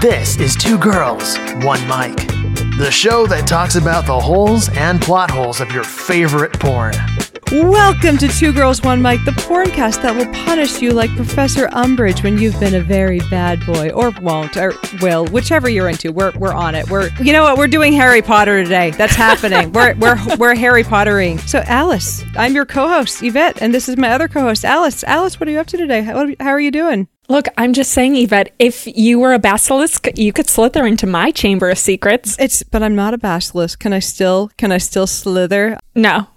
This is Two Girls, One Mic, the show that talks about the holes and plot holes of your favorite porn. Welcome to Two Girls One Mic, the porncast that will punish you like Professor Umbridge when you've been a very bad boy, or won't, or will, whichever you're into. We're we're on it. We're you know what? We're doing Harry Potter today. That's happening. we're we're we're Harry Pottering. So Alice, I'm your co-host Yvette, and this is my other co-host Alice. Alice, what are you up to today? How, how are you doing? Look, I'm just saying, Yvette, if you were a basilisk, you could slither into my chamber of secrets. It's but I'm not a basilisk. Can I still can I still slither? No.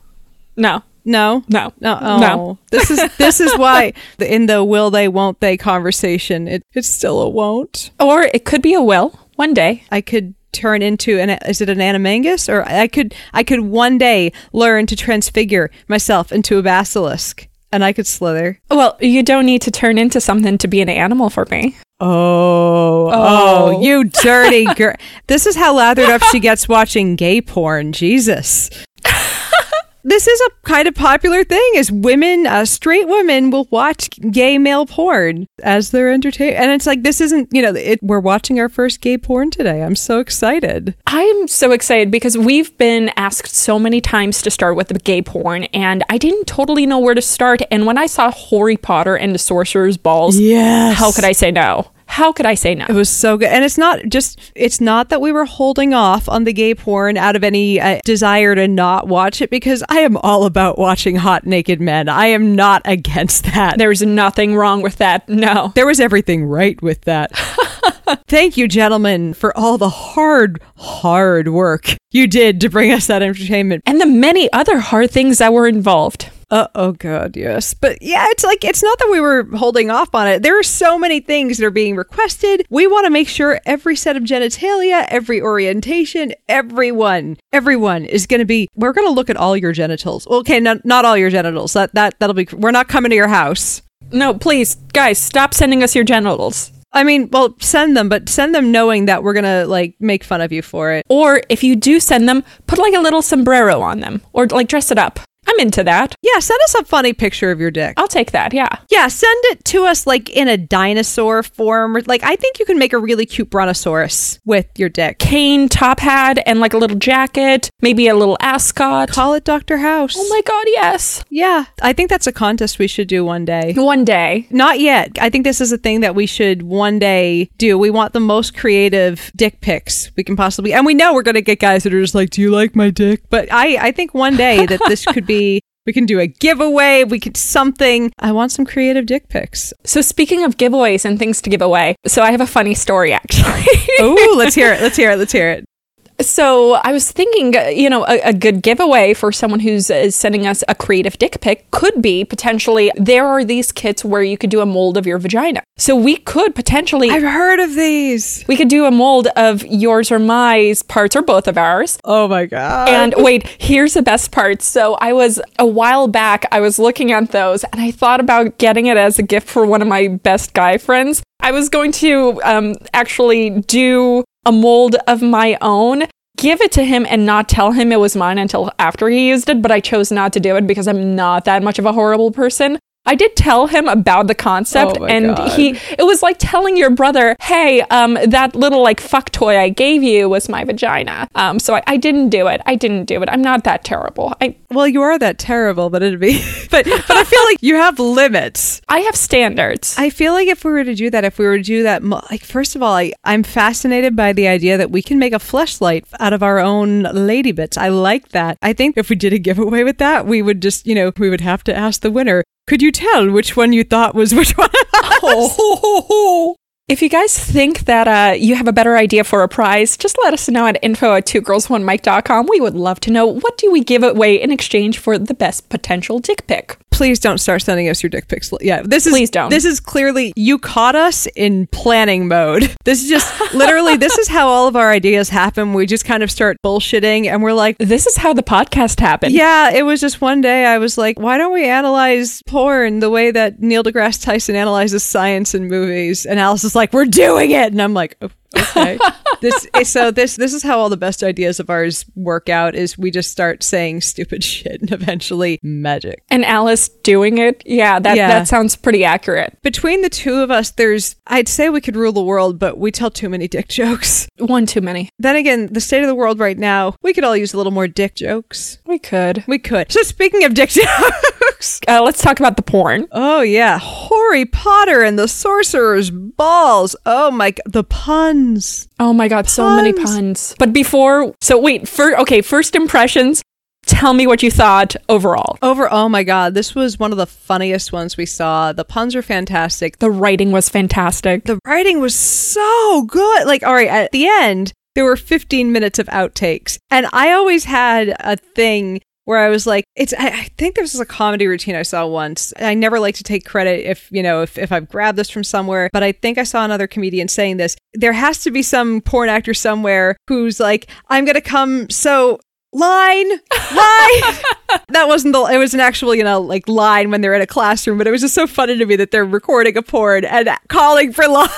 No. No, No. no, oh. No. This is this is why in the will they won't they conversation, it, it's still a won't. Or it could be a will one day. I could turn into an is it an animangus or I could I could one day learn to transfigure myself into a basilisk and I could slither. Well, you don't need to turn into something to be an animal for me. Oh, Oh. oh. you dirty girl! this is how lathered up she gets watching gay porn. Jesus. This is a kind of popular thing is women, uh, straight women will watch gay male porn as their entertainment. And it's like, this isn't, you know, it, we're watching our first gay porn today. I'm so excited. I'm so excited because we've been asked so many times to start with the gay porn, and I didn't totally know where to start. And when I saw Harry Potter and the Sorcerer's Balls, Yes. how could I say no? How could I say no? It was so good. And it's not just, it's not that we were holding off on the gay porn out of any uh, desire to not watch it because I am all about watching hot naked men. I am not against that. There's nothing wrong with that. No. There was everything right with that. Thank you, gentlemen, for all the hard, hard work you did to bring us that entertainment. And the many other hard things that were involved. Uh, oh, God, yes. But yeah, it's like, it's not that we were holding off on it. There are so many things that are being requested. We want to make sure every set of genitalia, every orientation, everyone, everyone is going to be, we're going to look at all your genitals. Okay, not, not all your genitals. That, that, that'll be, we're not coming to your house. No, please, guys, stop sending us your genitals. I mean, well, send them, but send them knowing that we're gonna like make fun of you for it. Or if you do send them, put like a little sombrero on them or like dress it up. I'm into that. Yeah, send us a funny picture of your dick. I'll take that. Yeah. Yeah, send it to us like in a dinosaur form. Like I think you can make a really cute brontosaurus with your dick. Cane top hat and like a little jacket, maybe a little ascot. Call it Doctor House. Oh my god, yes. Yeah, I think that's a contest we should do one day. One day. Not yet. I think this is a thing that we should one day do. We want the most creative dick pics we can possibly, and we know we're going to get guys that are just like, "Do you like my dick?" But I, I think one day that this could be. We can do a giveaway. We could something. I want some creative dick pics. So speaking of giveaways and things to give away, so I have a funny story actually. Oh, let's hear it. Let's hear it. Let's hear it. So I was thinking, uh, you know, a, a good giveaway for someone who's uh, sending us a creative dick pic could be potentially there are these kits where you could do a mold of your vagina. So we could potentially I've heard of these. we could do a mold of yours or my parts or both of ours. Oh my god. And wait, here's the best part. So I was a while back, I was looking at those and I thought about getting it as a gift for one of my best guy friends. I was going to um, actually do a mold of my own, give it to him, and not tell him it was mine until after he used it, but I chose not to do it because I'm not that much of a horrible person. I did tell him about the concept, Oh and God. he it was like telling your brother, "Hey, um, that little like fuck toy I gave you was my vagina." Um, so I, I didn't do it. I didn't do it. I'm not that terrible. I well, you are that terrible, but it'd be. But but I feel like you have limits. I have standards. I feel like if we were to do that, if we were to do that, like first of all, I, I'm fascinated by the idea that we can make a fleshlight out of our own lady bits. I like that. I think if we did a giveaway with that, we would just, you know, we would have to ask the winner. Could you tell which one you thought was which one? Oh. If you guys think that uh, you have a better idea for a prize, just let us know at info at two girls one mic.com. We would love to know what do we give away in exchange for the best potential dick pic. Please don't start sending us your dick pics. Yeah, this is Please don't. This is clearly you caught us in planning mode. This is just literally this is how all of our ideas happen. We just kind of start bullshitting, and we're like, This is how the podcast happened. Yeah, it was just one day I was like, why don't we analyze porn the way that Neil deGrasse Tyson analyzes science and movies? And Alice is like, like, "We're doing it," and I'm like, "Oh, okay. this eh, so this this is how all the best ideas of ours work out. Is we just start saying stupid shit, and eventually magic. And Alice doing it. Yeah, that Yeah. that sounds pretty accurate. Between the two of us, there's I'd say we could rule the world, but we tell too many dick jokes. One too many. Then again, the state of the world right now, we could all use a little more dick jokes. We could. We could. So speaking of dick jokes. Uh, let's talk about the porn. Oh yeah, Harry Potter and the Sorcerer's Balls. Oh my god, the puns. Oh my god, so many Puns. puns. But before, so wait, for okay, first impressions. Tell me what you thought overall. Over, oh my god, this was one of the funniest ones we saw. The puns were fantastic. The writing was fantastic. The writing was so good. Like, all right, at the end, there were 15 minutes of outtakes. And I always had a thing where I was like, it's, I, I think this was a comedy routine I saw once. I never like to take credit if, you know, if, if I've grabbed this from somewhere, but I think I saw another comedian saying this. There has to be some porn actor somewhere who's like, I'm going to come so line line that wasn't the it was an actual you know like line when they're in a classroom but it was just so funny to me that they're recording a porn and calling for line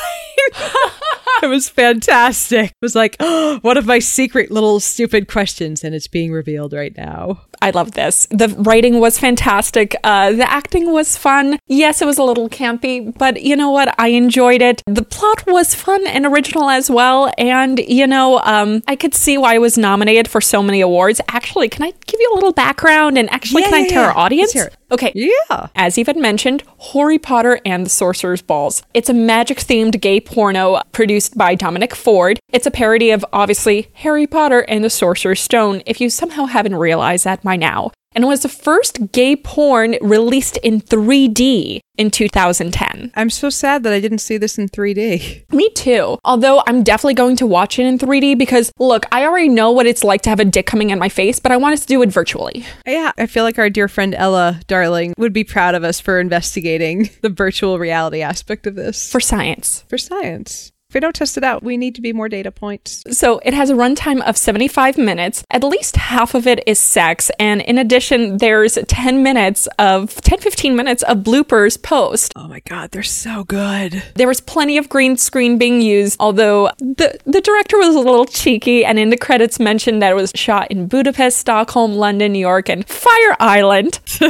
it was fantastic it was like oh, one of my secret little stupid questions and it's being revealed right now I love this. The writing was fantastic. Uh, the acting was fun. Yes, it was a little campy, but you know what? I enjoyed it. The plot was fun and original as well. And, you know, um, I could see why it was nominated for so many awards. Actually, can I give you a little background? And actually, Yeah, can I tell yeah. our audience? Let's hear it. Okay. yeah As Eve had mentioned, Harry Potter and the Sorcerer's Balls. It's a magic themed gay porno produced by Dominic Ford. It's a parody of obviously Harry Potter and the Sorcerer's Stone, if you somehow haven't realized that by now. And it was the first gay porn released in 3D in 2010. i'm so sad that i didn't see this in 3d Me too. Although I'm definitely going to watch it in 3D because look, I already know what it's like to have a dick coming in my face, but I want us to do it virtually. yeah i feel like our dear friend ella darling would be proud of us for investigating the virtual reality aspect of this For science. for science if we don't test it out we need to be more data points So it has a runtime of 75 minutes. At least half of it is sex. And in addition, there's 10 minutes of 10 15 minutes of bloopers post. oh my god they're so good There was plenty of green screen being used, although the, the director was a little cheeky and in the credits mentioned that it was shot in Budapest, Stockholm, London, New York, and Fire Island.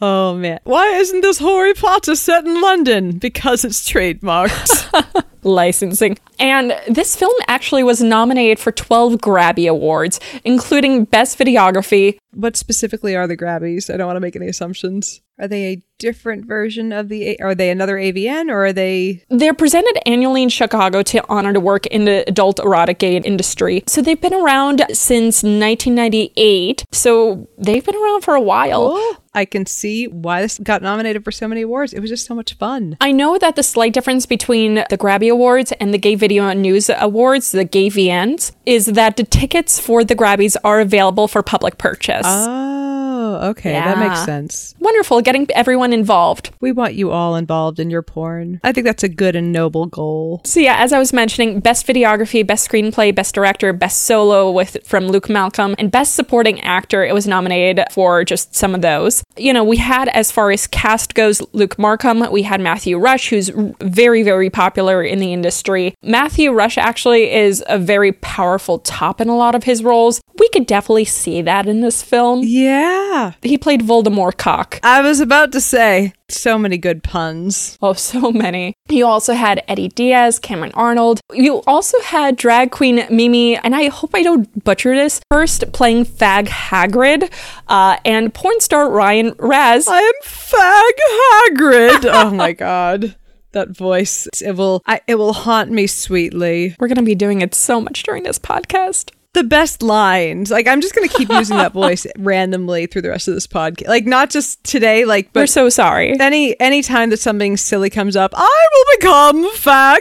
Oh man. Why isn't this Harry Potter set in London? Because it's trademarked. licensing. And this film actually was nominated for 12 Grabby Awards, including Best Videography, what specifically are the Grabbies? I don't want to make any assumptions. Are they a different version of the A- are they another AVN or are they They're presented annually in Chicago to honor the work in the adult erotic gay industry. So they've been around since 1998. So they've been around for a while. Oh, I can see why this got nominated for so many awards. It was just so much fun. I know that the slight difference between the Grabby Awards and the Gay Video and News Awards, the Gay VNs, is that the tickets for the Grabbies are available for public purchase. Oh, Oh, okay. That makes sense. Wonderful, getting everyone involved. We want you all involved in your porn. I think that's a good and noble goal. So yeah, as I was mentioning, best videography, best screenplay, best director, best solo with from Luke Malcolm, and best supporting actor. It was nominated for just some of those. You know, we had as far as cast goes, Luke Markham. We had Matthew Rush, who's very very popular in the industry. Matthew Rush actually is a very powerful top in a lot of his roles. We could definitely see that in this film. Yeah. He played Voldemort Cock. I was about to say so many good puns. Oh, so many. You also had Eddie Diaz, Cameron Arnold. You also had drag queen Mimi, and I hope I don't butcher this, first playing Fag Hagrid, uh, and porn star Ryan Raz. I am Fag Hagrid. oh my god. That voice it will I, it will haunt me sweetly. We're going to be doing it so much during this podcast. The best lines. Like I'm just going to keep using that voice randomly through the rest of this podcast. Like not just today like We're so sorry. any any time that something silly comes up, I will become Fag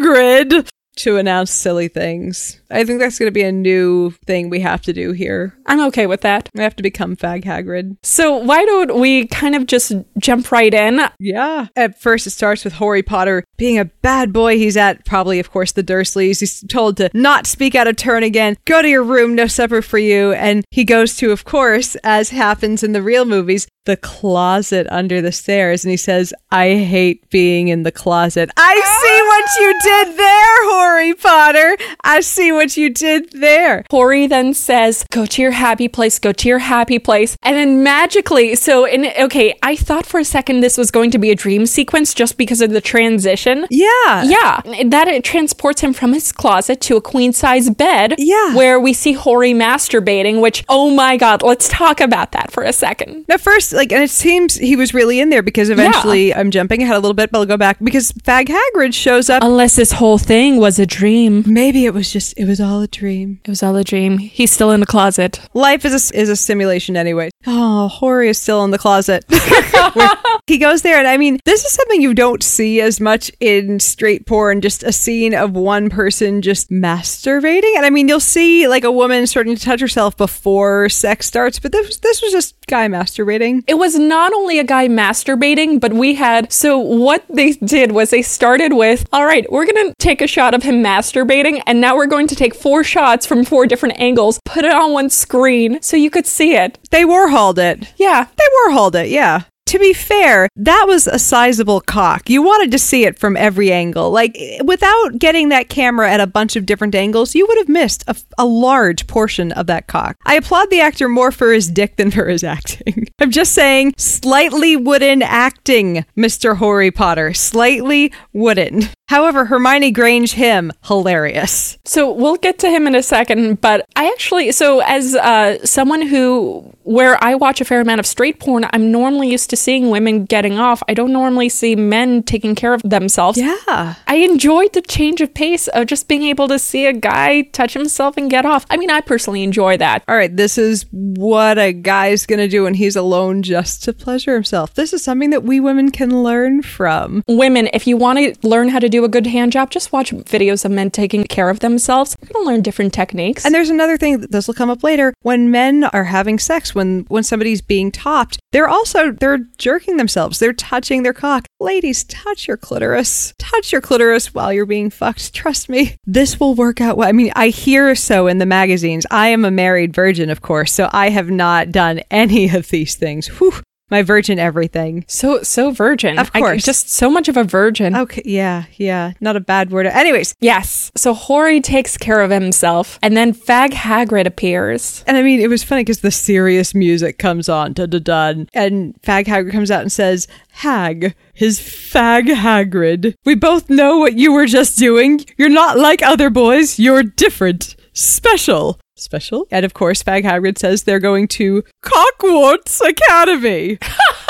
Hagrid. To announce silly things. I think that's going to be a new thing we have to do here. I'm okay with that. We have to become Fag Hagrid. So why don't we kind of just jump right in? Yeah. At first, it starts with Harry Potter being a bad boy. He's at probably, of course, the Dursleys. He's told to not speak out of turn again, go to your room, no supper for you. And he goes to, of course, as happens in the real movies, the closet under the stairs. And he says, I hate being in the closet. I see what you did there, Harry Potter. I see what you did there. Whorrey then says, Go to your happy place, go to your happy place. And then magically, so, in, okay, I thought for a second this was going to be a dream sequence just because of the transition. Yeah. Yeah, that it transports him from his closet to a queen size bed. Yeah. Where we see Whorrey masturbating, which, oh my God, let's talk about that for a second. At first, like, and it seems he was really in there because eventually, I'm jumping ahead a little bit, but I'll go back because Fag Hagrid shows up. Unless this whole thing was a dream. Maybe it was just, it was all a dream. It was all a dream. He's still in the closet. Life is a, is a simulation anyway. Oh, Whorrey is still in the closet. He goes there, and I mean, this is something you don't see as much in straight porn, just a scene of one person just masturbating. And I mean, you'll see like a woman starting to touch herself before sex starts, but this, this was just guy masturbating. It was not only a guy masturbating, but we had. So, what they did was they started with, all right, we're going to take a shot of him masturbating, and now we're going to take four shots from four different angles, put it on one screen so you could see it. They Warholed it. Yeah. They Warholed it, yeah. To be fair, that was a sizable cock. You wanted to see it from every angle. Like, without getting that camera at a bunch of different angles, you would have missed a, a large portion of that cock. I applaud the actor more for his dick than for his acting. I'm just saying, slightly wooden acting, Mr. Harry Potter. Slightly wooden. However, Hermione Grange, him, hilarious. So we'll get to him in a second, but I actually, so as uh, someone who, where I watch a fair amount of straight porn, I'm normally used to seeing women getting off. I don't normally see men taking care of themselves. Yeah. I enjoyed the change of pace of just being able to see a guy touch himself and get off. I mean, I personally enjoy that. All right, this is what a guy's gonna do when he's alone just to pleasure himself. This is something that we women can learn from. Women, if you want to learn how to do a good hand job, just watch videos of men taking care of themselves. You're gonna learn different techniques. And there's another thing that this will come up later. When men are having sex, when when somebody's being topped, they're also they're jerking themselves. They're touching their cock. Ladies, touch your clitoris. Touch your clitoris while you're being fucked. Trust me. This will work out well. I mean, I hear so in the magazines. I am a married virgin, of course, so I have not done any of these things. Whew. My virgin everything. so so virgin. Of I- course. just so much of a virgin. Okay, yeah, yeah. Not a bad word. Anyways, Yes. So Whorrey takes care of himself, and then Fag Hagrid appears. And I mean, it was funny because the serious music comes on, da da da, and Fag Hagrid comes out and says, "Hag, his fag Hagrid. We both know what you were just doing. You're not like other boys. You're different, special." Special? And of course, Fag Hagrid says they're going to Cockwarts Academy.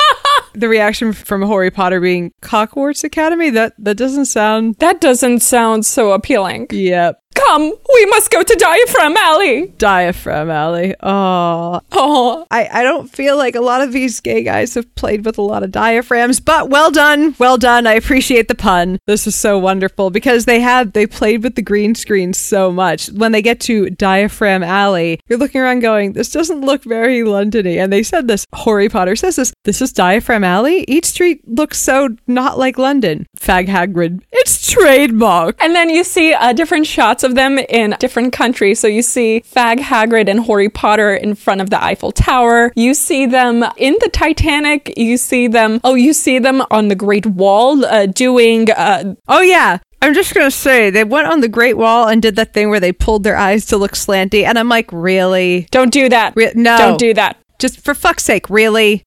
the reaction from Harry Potter being Cockwarts Academy? That that doesn't sound. That doesn't sound so appealing. Yep. Come, we must go to Diaphragm Alley. Diaphragm Alley. Oh, Oh, I, I don't feel like a lot of these gay guys have played with a lot of diaphragms, but well done, well done. I appreciate the pun. This is so wonderful because they had they played with the green screen so much. When they get to Diaphragm Alley, you're looking around going, "This doesn't look very Londony." And they said this. Harry Potter says this. This is Diaphragm Alley. Each street looks so not like London. Fag Hagrid. It's trademark. And then you see uh, different shots of them in different countries. So you see Fag Hagrid and Harry Potter in front of the Eiffel Tower. You see them in the Titanic. You see them, oh, you see them on the Great Wall uh, doing, uh, Oh yeah. I'm just gonna say they went on the Great Wall and did that thing where they pulled their eyes to look slanty, and I'm like, really? don't do that. Re- no. Don't do that. Just for fuck's sake, really?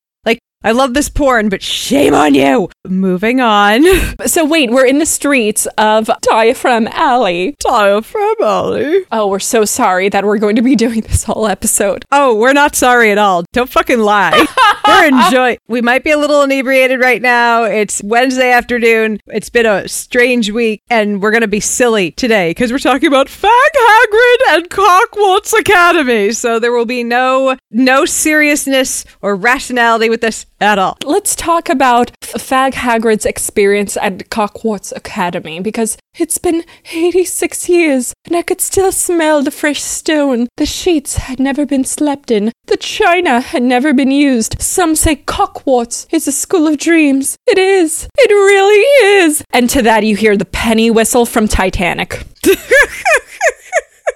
I love this porn, but shame on you. Moving on. So wait, we're in the streets of Diaphragm Alley. Diaphragm Alley. Oh, we're so sorry that we're going to be doing this whole episode. Oh, we're not sorry at all. Don't fucking lie. we're enjoying. We might be a little inebriated right now. It's Wednesday afternoon. It's been a strange week, and we're gonna be silly today because we're talking about Fag Hagrid and Cockwarts Academy. So there will be no no seriousness or rationality with this. At all. Let's talk about Fag Hagrid's experience at Cockwarts Academy because it's been 86 years and I could still smell the fresh stone. The sheets had never been slept in. The china had never been used. Some say Cockwarts is a school of dreams. It is. It really is. And to that you hear the penny whistle from Titanic.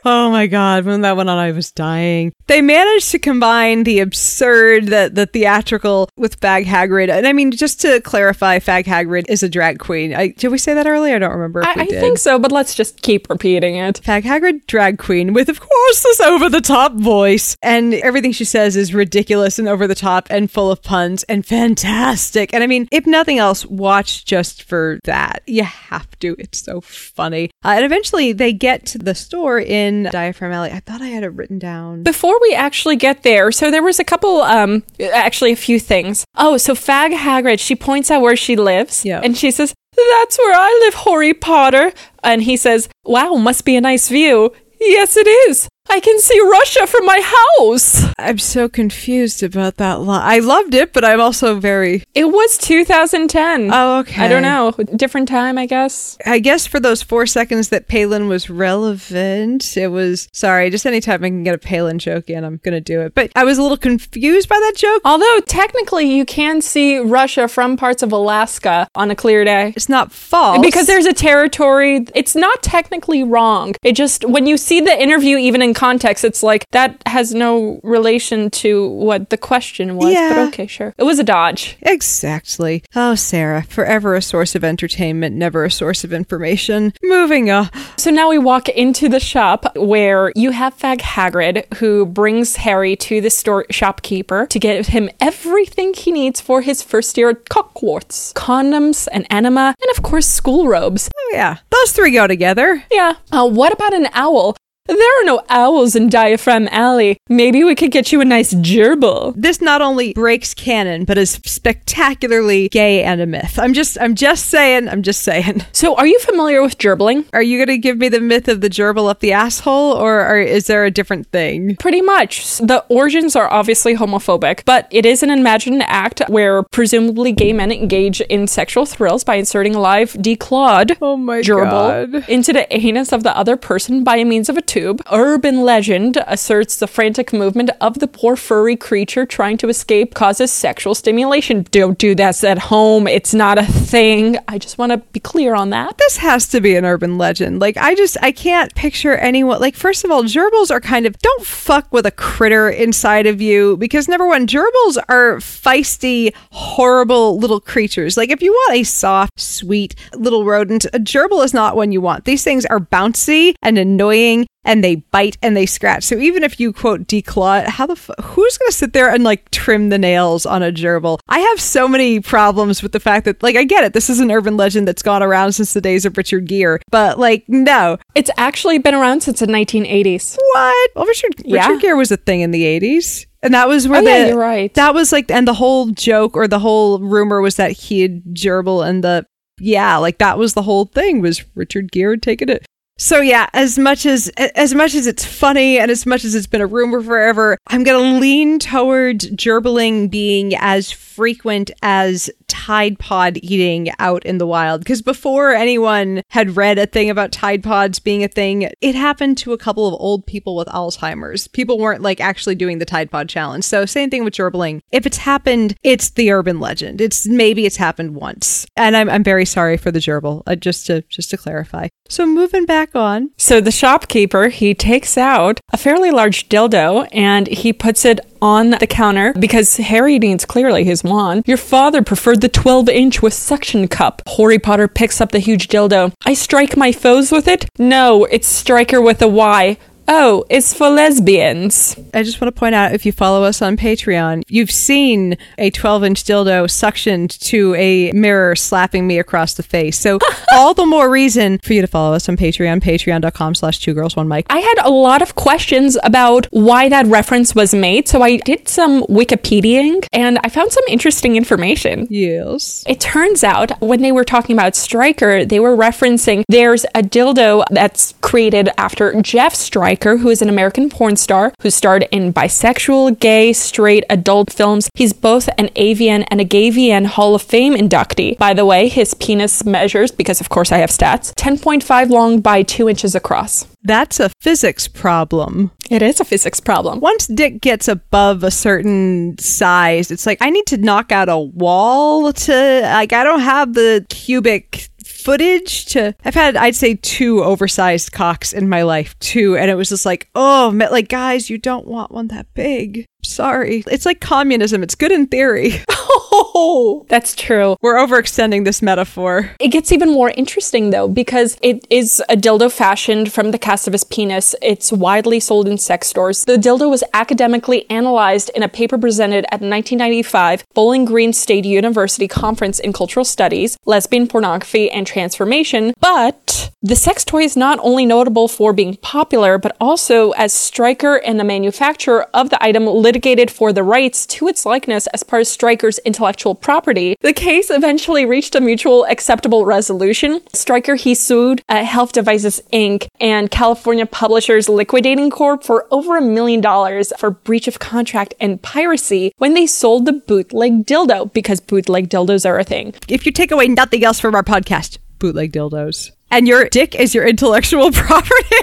Oh my god, when that went on, I was dying. They managed to combine the absurd, the, the theatrical with Fag Hagrid. And I mean, just to clarify, Fag Hagrid is a drag queen. I, did we say that earlier? I don't remember. I, I think so, but let's just keep repeating it. Fag Hagrid, drag queen, with of course this over the top voice. And everything she says is ridiculous and over the top and full of puns and fantastic. And I mean, if nothing else, watch just for that. You have to. It's so funny. Uh, and eventually they get to the store in Diaphragm Alley. I thought I had it written down. Before we actually get there, so there was a couple, um, actually a few things. Oh, so Fag Hagrid, she points out where she lives, Yeah. and she says, "That's where I live, Harry Potter." And he says, "Wow, must be a nice view." Yes, it is. I can see Russia from my house. I'm so confused about that line. I loved it, but I'm also very. It was 2010. Oh, okay. I don't know. Different time, I guess. I guess for those four seconds that Palin was relevant, it was. Sorry, just anytime I can get a Palin joke in, I'm going to do it. But I was a little confused by that joke. Although technically you can see Russia from parts of Alaska on a clear day. It's not false. Because there's a territory, it's not technically wrong. It just, when you see the interview, even in context, it's like that has no relation to what the question was. Yeah. But okay, sure. It was a dodge. Exactly. Oh, Sarah, forever a source of entertainment, never a source of information. Moving on. So now we walk into the shop where you have Fag Hagrid, who brings Harry to the store shopkeeper to get him everything he needs for his first year at Cockwarts condoms, an enema, and of course, school robes. Oh, yeah. Those three go together. Yeah. Uh, what about an owl? There are no owls in Diaphragm Alley. Maybe we could get you a nice gerbil. This not only breaks canon, but is spectacularly gay and a myth. I'm just, I'm just saying, I'm just saying. So, are you familiar with gerbling? Are you going to give me the myth of the gerbil up the asshole, or, or is there a different thing? Pretty much. The origins are obviously homophobic, but it is an imagined act where presumably gay men engage in sexual thrills by inserting a live declawed Oh my gerbil God. into the anus of the other person by means of a tube. Urban legend asserts the frantic movement of the poor furry creature trying to escape causes sexual stimulation. Don't do this at home. It's not a thing. I just want to be clear on that. This has to be an urban legend. Like, I just, I can't picture anyone. Like, first of all, gerbils are kind of, don't fuck with a critter inside of you because number one, gerbils are feisty, horrible little creatures. Like, if you want a soft, sweet little rodent, a gerbil is not one you want. These things are bouncy and annoying and they bite and they scratch. So even if you quote declaw it, how the fu- who's going to sit there and like trim the nails on a gerbil? I have so many problems with the fact that like I get it, this is an urban legend that's gone around since the days of Richard Gere, but like no, It's actually been around since the 1980s. what? Well, Richard Yeah. Richard Gere was a thing in the eighties. And that was where Oh, the yeah, you're right. that was like and the whole joke or the whole rumor was that he had gerbil and the yeah, like that was the whole thing was Richard Gere taking it. So yeah, as much as as much as it's funny and as much as it's been a rumor forever, I'm gonna lean towards gerbiling being as frequent as Tide Pod eating out in the wild. Because before anyone had read a thing about Tide Pods being a thing, it happened to a couple of old people with Alzheimer's. People weren't like actually doing the Tide Pod challenge. So same thing with gerbling. If it's happened, it's the urban legend. It's maybe it's happened once, and I'm I'm very sorry for the gerbil. Uh, just to just to clarify. So moving back on. So the shopkeeper, he takes out a fairly large dildo and he puts it on the counter because Harry needs clearly his wand. Your father preferred the 12 inch with suction cup. Harry Potter picks up the huge dildo. I strike my foes with it? No, it's striker with a Y. Oh, it's for lesbians. I just want to point out if you follow us on Patreon, you've seen a 12 inch dildo suctioned to a mirror slapping me across the face. So, all the more reason for you to follow us on Patreon, patreon.com slash two girls, one mic. I had a lot of questions about why that reference was made, so I did some Wikipediaing and I found some interesting information. Yes. It turns out when they were talking about Stryker, they were referencing there's a dildo that's created after Jeff Stryker Stryker, who is an American porn star who starred in bisexual, gay, straight, adult films. He's both an AVN and a GayVN Hall of Fame inductee. By the way, his penis measures, because of course I have stats, 10.5 long by 2 inches across. That's a physics problem. It is a physics problem. Once dick gets above a certain size, it's like I need to knock out a wall to like I don't have the cubic footage to I've had I'd say two oversized cocks in my life too. And it was just like oh like guys you don't want one that big sorry it's like communism it's good in theory Oh, that's true. we're overextending this metaphor It gets even more interesting though, because it is a dildo fashioned from the cast of his penis. It's widely sold in sex stores. The dildo was academically analyzed in a paper presented at 1995 Bowling Green State University Conference in Cultural Studies, Lesbian Pornography and Transformation. But the sex toy is not only notable for being popular, but also as Stryker and the manufacturer of the item litigated for the rights to its likeness as part of Stryker's intellectual property. The case eventually reached a mutual acceptable resolution. Stryker he sued uh, Health Devices Inc. and California Publishers Liquidating Corp. for over a million dollars for breach of contract and piracy when they sold the bootleg dildo because bootleg dildos are a thing. if you take away nothing else from our podcast bootleg dildos and your dick is your intellectual property.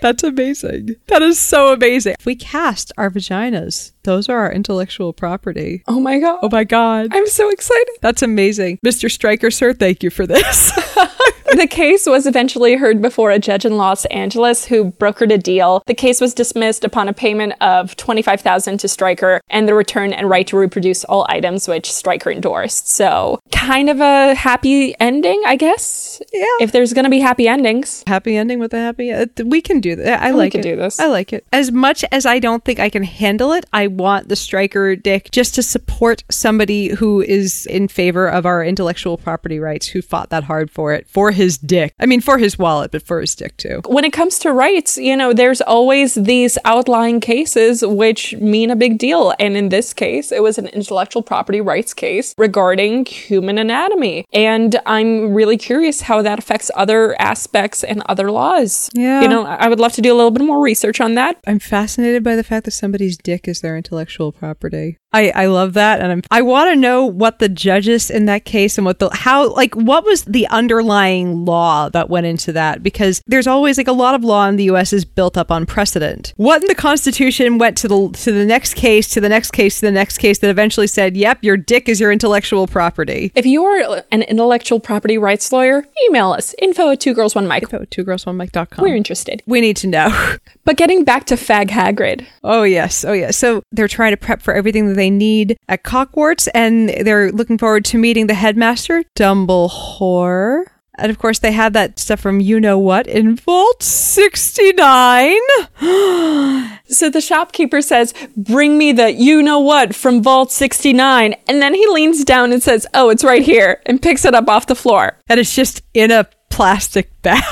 That's amazing. That is so amazing. If we cast our vaginas those are our intellectual property Oh my god. oh my god I'm so excited. That's amazing. Mr. Stryker, sir, thank you for this. the case was eventually heard before a judge in Los Angeles who brokered a deal. The case was dismissed upon a payment of 25000 to Stryker and the return and right to reproduce all items which Stryker endorsed. So, kind of a happy ending, I guess. Yeah. If there's going to be happy endings. happy ending with a happy. Uh, we can do that. I like can it. do this. I like it. As much as I don't think I can handle it, I want the Stryker dick just to support somebody who is in favor of our intellectual property rights, who fought that hard for it, for his dick. I mean, for his wallet, but for his dick too. When it comes to rights, you know, there's always these outlying cases which mean a big deal. And in this case, it was an intellectual property rights case regarding human anatomy. And I'm really curious how that affects other aspects and other laws. Yeah. You know, I would love to do a little bit more research on that. I'm fascinated by the fact that somebody's dick is their intellectual property. I, I love that, and I'm, I want to know what the judges in that case and what the how like what was the underlying law that went into that because there's always like a lot of law in the U.S. is built up on precedent. What in the Constitution went to the to the next case to the next case to the next case that eventually said, "Yep, your dick is your intellectual property." If you're an intellectual property rights lawyer, email us info at two girls one mic. Go two girls one mic.com. We're interested. we need to know. But getting back to Fag Hagrid, Oh yes, oh yes. So they're trying to prep for everything that they need at Cockwarts, and they're looking forward to meeting the headmaster, Dumbledore. And of course, they have that stuff from you know what in Vault sixty nine. So the shopkeeper says, Bring me the you know what from Vault 69. And then he leans down and says, Oh, it's right here, and picks it up off the floor. and it's just in a plastic bag.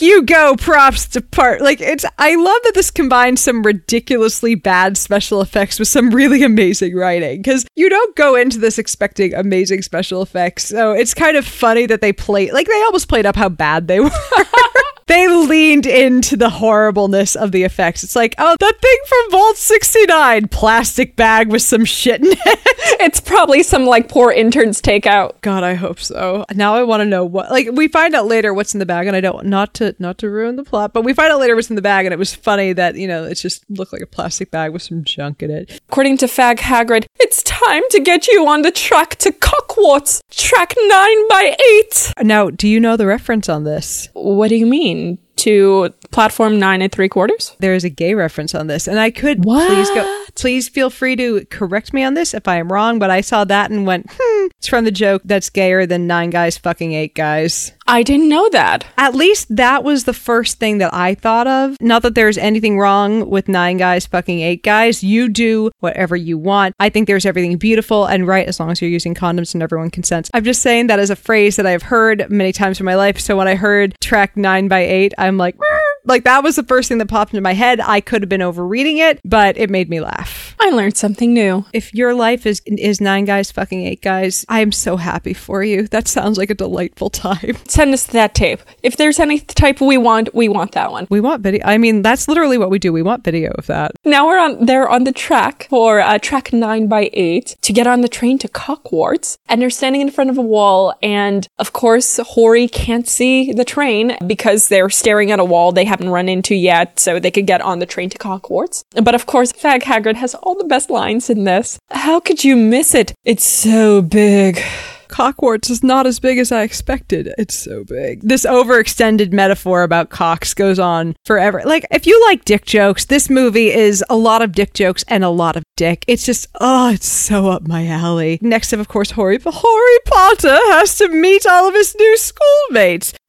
you go, props to part. Like it's. I love that this combines some ridiculously bad special effects with some really amazing writing because you don't go into this expecting amazing special effects. So it's kind of funny that they play like they almost played up how bad they were. They leaned into the horribleness of the effects. It's like, oh, that thing from Vault 69, plastic bag with some shit in it. It's probably some like poor intern's takeout. God, I hope so. Now I want to know what. Like, we find out later what's in the bag, and I don't not to not to ruin the plot, but we find out later what's in the bag, and it was funny that you know it just looked like a plastic bag with some junk in it. According to Fag Hagrid, it's time to get you on the track to Cockwarts, track 9 by 8. Now, do you know the reference on this? What do you mean? To platform 9 and 3 quarters? There is a gay reference on this, and I could What? please go. Please feel free to correct me on this if I am wrong, but I saw that and went, hmm, it's from the joke that's gayer than nine guys fucking eight guys. I didn't know that. At least that was the first thing that I thought of. Not that there's anything wrong with nine guys fucking eight guys. You do whatever you want. I think there's everything beautiful and right as long as you're using condoms and everyone consents. I'm just saying that as a phrase that I've heard many times in my life. So when I heard track nine by eight, I'm like, "Meh, Like that was the first thing that popped into my head. I could have been overreading it, but it made me laugh. I learned something new. If your life is is nine guys fucking eight guys, I am so happy for you. That sounds like a delightful time. Send us that tape. If there's any type we want, we want that one. We want video. I mean, that's literally what we do. We want video of that. Now we're on. They're on the track for uh, track nine by eight to get on the train to Cockwarts, and they're standing in front of a wall. And of course, Whorrey can't see the train because they're staring at a wall they haven't run into yet, so they could get on the train to Cockwarts. But of course, Fag Hagrid has all the best lines in this. How could you miss it? It's so big. Cockwarts is not as big as I expected. It's so big. This overextended metaphor about cocks goes on forever. Like, if you like dick jokes, this movie is a lot of dick jokes and a lot of dick. It's just, oh, it's so up my alley. Next up, of course, Harry, Harry Potter has to meet all of his new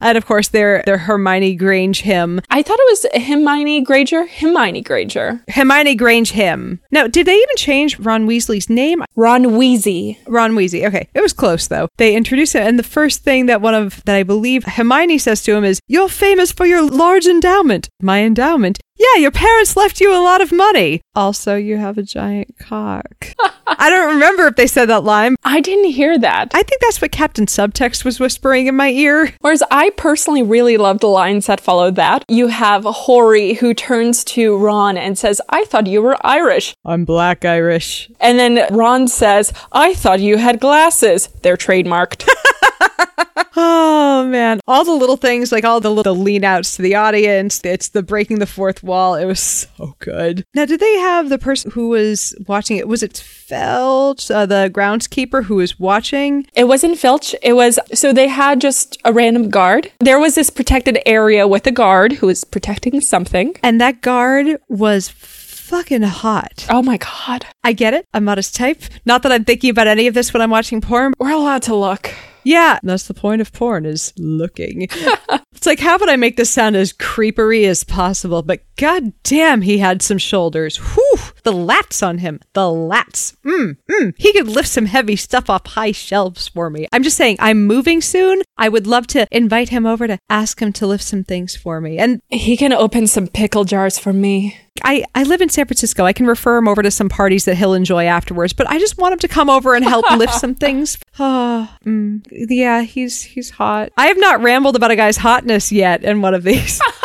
And of course, their, their Hermione Grange hymn. I thought it was Hermione Granger. Hermione Granger. Hermione Grange hymn. Now, did they even change Ron Weasley's name? Ron Weasley. Ron Weasley. Okay, it was close though. They introduce him, and the first thing that one of that I believe Hermione says to him is, "You're famous for your large endowment." My endowment. Yeah, your parents left you a lot of money. Also, you have a giant cock. I don't remember if they said that line. I didn't hear that. I think that's what Captain Subtext was whispering in my ear. Whereas I personally really loved the lines that followed that. You have Whorrey who turns to Ron and says, I thought you were Irish. I'm black Irish. And then Ron says, I thought you had glasses. They're trademarked. oh man, all the little things, like all the little lean outs to the audience. It's the breaking the fourth wall. It was so good. Now, did they have the person who was watching it? Was it Felch, uh, the groundskeeper who was watching? It wasn't Filch. It was so they had just a random guard. There was this protected area with a guard who was protecting something. And that guard was fucking hot. Oh my god. I get it. I'm not his type. Not that I'm thinking about any of this when I'm watching porn. We're allowed to look. Yeah, that's the point of porn is looking. it's like how would I make this sound as creepery as possible? But god damn, he had some shoulders. Whew, the lats on him. The lats. Mm, mm. He could lift some heavy stuff off high shelves for me. I'm just saying, I'm moving soon. I would love to invite him over to ask him to lift some things for me. And he can open some pickle jars for me. I, I live in San Francisco. I can refer him over to some parties that he'll enjoy afterwards, but I just want him to come over and help lift some things. Oh, mm, yeah, he's he's hot. I have not rambled about a guy's hotness yet in one of these.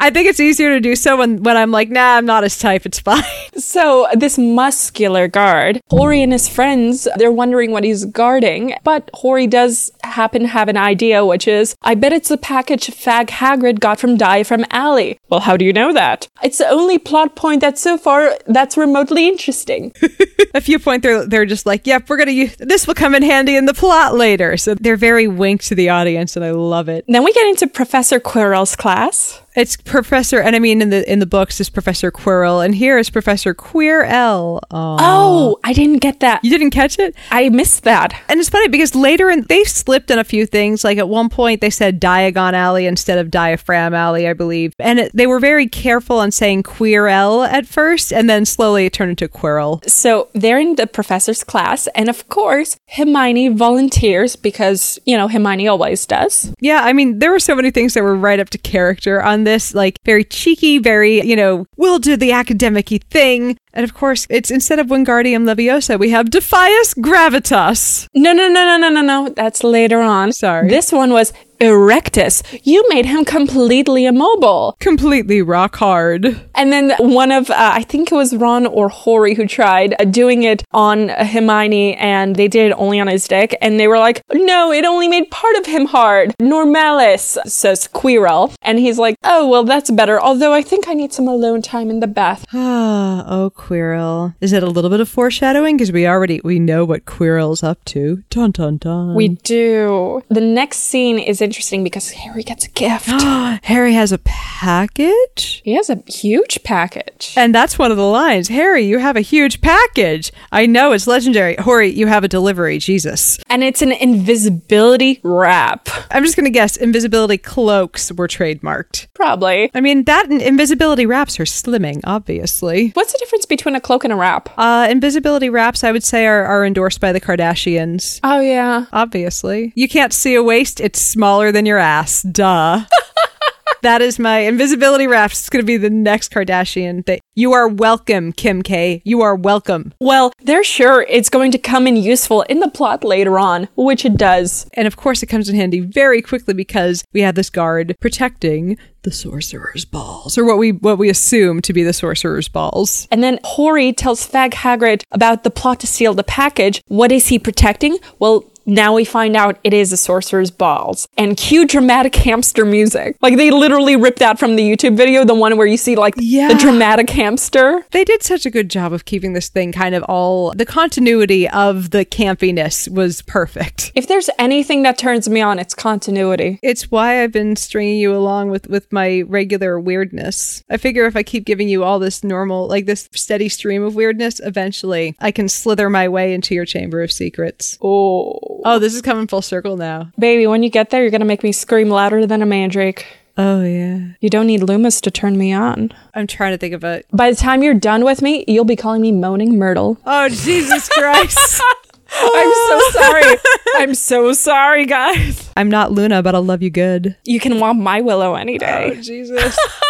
I think it's easier to do so when, when I'm like, nah, I'm not his type. It's fine. So, this muscular guard, Whorrey and his friends, they're wondering what he's guarding. But Whorrey does happen to have an idea, which is, I bet it's the package Fag Hagrid got from Diaphragm Alley. Well, how do you know that? It's the only plot point that so far that's remotely interesting. a few points they're, they're just like, yep, we're going to use this will come in handy in the plot later. So they're very wink to the audience, and I love it. Then we get into Professor Quirrell's class. It's Professor, and I mean in the in the books is Professor Quirrell, and here is Professor Queer L. Oh, I didn't get that. You didn't catch it? I missed that. And it's funny because later in they slipped in a few things. Like at one point they said Diagon Alley instead of Diaphragm Alley, I believe, and it, they were very careful on saying Queer L at first, and then slowly it turned into Quirrell. So they're in the professor's class, and of course Hermione volunteers because you know Hermione always does. Yeah, I mean there were so many things that were right up to character on this, like very cheeky, very, you know, we'll do the academic thing. And of course, it's instead of Wingardium Leviosa, we have Defias Gravitas. No, no, no, no, no, no, no. That's later on. Sorry. This one was Erectus. You made him completely immobile. Completely rock hard. And then one of, uh, I think it was Ron or Whorrey who tried uh, doing it on Hermione and they did it only on his dick. And they were like, no, it only made part of him hard. Normalis, says Quirrell. And he's like, oh, well, that's better. Although I think I need some alone time in the bath. Ah, oh, Quirrell. Is it a little bit of foreshadowing? Because we already, we know what Quirrell's up to. Dun, dun, dun. We do. The next scene is interesting because Harry gets a gift. Harry has a package? he has a huge package. And that's one of the lines. Harry, you have a huge package. I know it's legendary. Whorrey, you have a delivery. Jesus. And it's an invisibility wrap. I'm just going to guess invisibility cloaks were trademarked. Probably. I mean, that and invisibility wraps are slimming, obviously. What's the difference between a cloak and a wrap? Uh, invisibility wraps, I would say, are, are endorsed by the Kardashians. Oh, yeah. Obviously. You can't see a waist, it's smaller than your ass. Duh. that is my invisibility raft. It's going to be the next Kardashian thing. You are welcome, Kim K. You are welcome. Well, they're sure it's going to come in useful in the plot later on, which it does. And of course, it comes in handy very quickly because we have this guard protecting the sorcerer's balls, or what we what we assume to be the sorcerer's balls. And then Whorrey tells Fag Hagrid about the plot to steal the package. What is he protecting? Well, now we find out it is a sorcerer's balls. And cue dramatic hamster music. Like they literally ripped that from the YouTube video, the one where you see like Yeah. the dramatic hamster. They did such a good job of keeping this thing kind of all the continuity of the campiness was perfect. If there's anything that turns me on, it's continuity. It's why I've been stringing you along with with my regular weirdness. I figure if I keep giving you all this normal, like this steady stream of weirdness, eventually I can slither my way into your chamber of secrets. Oh. Oh, this is coming full circle now. Baby, when you get there, you're going to make me scream louder than a mandrake. Oh yeah. You don't need Lumos to turn me on. I'm trying to think of it. By the time you're done with me, you'll be calling me Moaning Myrtle. Oh Jesus Christ! I'm so sorry. I'm so sorry, guys. I'm not Luna, but I'll love you good. You can want my Willow any day. Oh, Jesus.